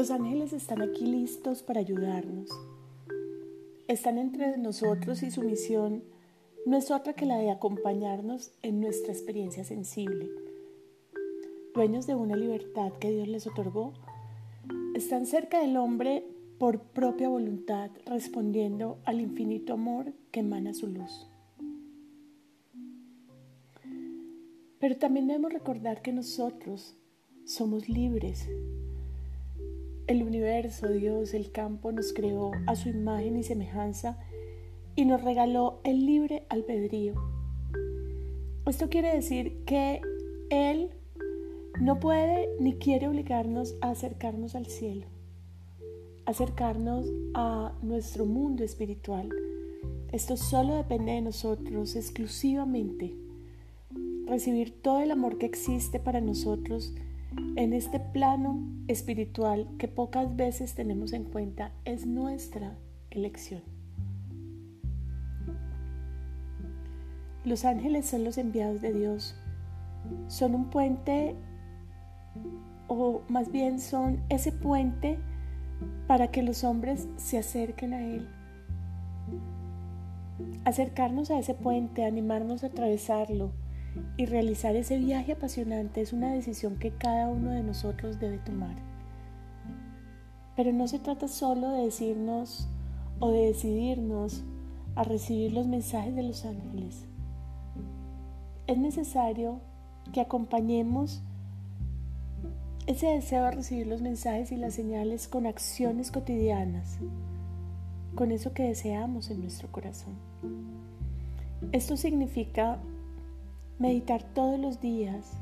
Los ángeles están aquí listos para ayudarnos. Están entre nosotros y su misión no es otra que la de acompañarnos en nuestra experiencia sensible. Dueños de una libertad que Dios les otorgó, están cerca del hombre por propia voluntad, respondiendo al infinito amor que emana su luz. Pero también debemos recordar que nosotros somos libres el universo, Dios, el campo nos creó a su imagen y semejanza y nos regaló el libre albedrío. Esto quiere decir que Él no puede ni quiere obligarnos a acercarnos al cielo, acercarnos a nuestro mundo espiritual. Esto solo depende de nosotros exclusivamente. Recibir todo el amor que existe para nosotros en este plano espiritual que pocas veces tenemos en cuenta es nuestra elección. Los ángeles son los enviados de Dios. Son un puente, o más bien son ese puente para que los hombres se acerquen a Él. Acercarnos a ese puente, animarnos a atravesarlo, y realizar ese viaje apasionante es una decisión que cada uno de nosotros debe tomar. Pero no se trata solo de decirnos o de decidirnos a recibir los mensajes de los ángeles. Es necesario que acompañemos ese deseo de recibir los mensajes y las señales con acciones cotidianas, con eso que deseamos en nuestro corazón. Esto significa meditar todos los días,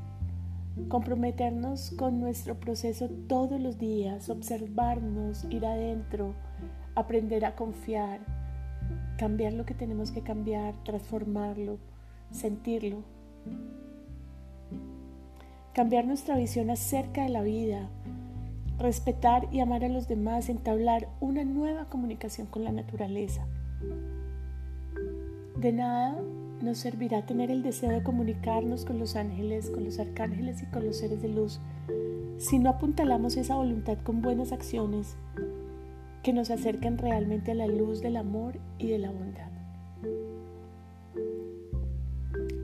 comprometernos con nuestro proceso todos los días, observarnos, ir adentro, aprender a confiar, cambiar lo que tenemos que cambiar, transformarlo, sentirlo. Cambiar nuestra visión acerca de la vida, respetar y amar a los demás, entablar una nueva comunicación con la naturaleza. De nada nos servirá tener el deseo de comunicarnos con los ángeles, con los arcángeles y con los seres de luz si no apuntalamos esa voluntad con buenas acciones que nos acerquen realmente a la luz del amor y de la bondad.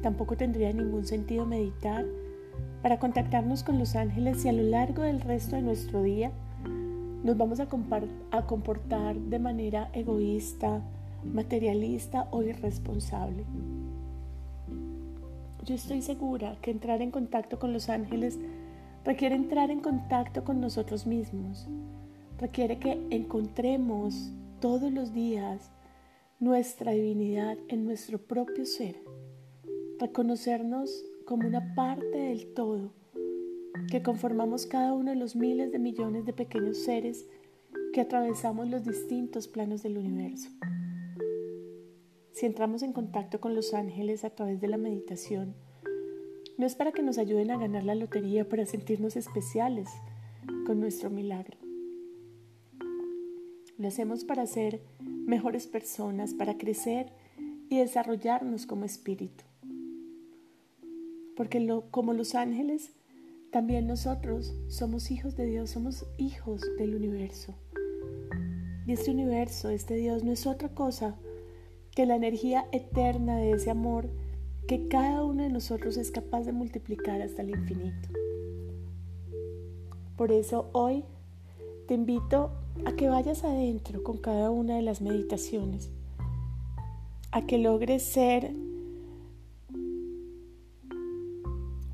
Tampoco tendría ningún sentido meditar para contactarnos con los ángeles si a lo largo del resto de nuestro día nos vamos a, a comportar de manera egoísta, materialista o irresponsable. Yo estoy segura que entrar en contacto con los ángeles requiere entrar en contacto con nosotros mismos. Requiere que encontremos todos los días nuestra divinidad en nuestro propio ser. Reconocernos como una parte del todo, que conformamos cada uno de los miles de millones de pequeños seres que atravesamos los distintos planos del universo. Si entramos en contacto con los ángeles a través de la meditación, no es para que nos ayuden a ganar la lotería para sentirnos especiales con nuestro milagro. Lo hacemos para ser mejores personas, para crecer y desarrollarnos como espíritu. Porque como los ángeles, también nosotros somos hijos de Dios, somos hijos del universo. Y este universo, este Dios, no es otra cosa que la energía eterna de ese amor que cada uno de nosotros es capaz de multiplicar hasta el infinito. Por eso hoy te invito a que vayas adentro con cada una de las meditaciones, a que logres ser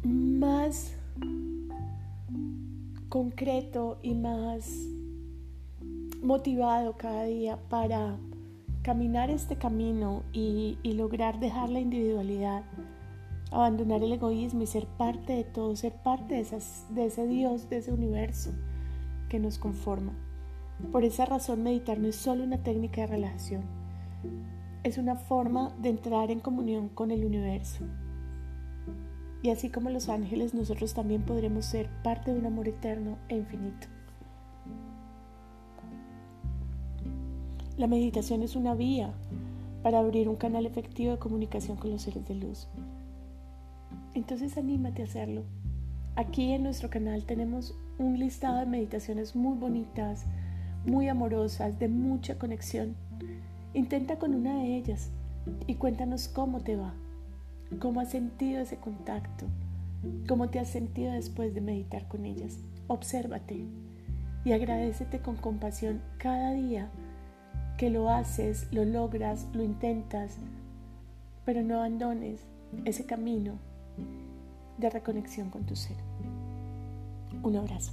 más concreto y más motivado cada día para caminar este camino y, lograr dejar la individualidad, abandonar el egoísmo y ser parte de todo, ser parte de, de ese Dios, de ese universo que nos conforma. Por esa razón meditar no es solo una técnica de relajación, es una forma de entrar en comunión con el universo. Y así como los ángeles, nosotros también podremos ser parte de un amor eterno e infinito. La meditación es una vía para abrir un canal efectivo de comunicación con los seres de luz. Entonces anímate a hacerlo. Aquí en nuestro canal tenemos un listado de meditaciones muy bonitas, muy amorosas, de mucha conexión. Intenta con una de ellas y cuéntanos cómo te va, cómo has sentido ese contacto, cómo te has sentido después de meditar con ellas. Obsérvate y agradecete con compasión cada día que lo haces, lo logras, lo intentas, pero no abandones ese camino de reconexión con tu ser. Un abrazo.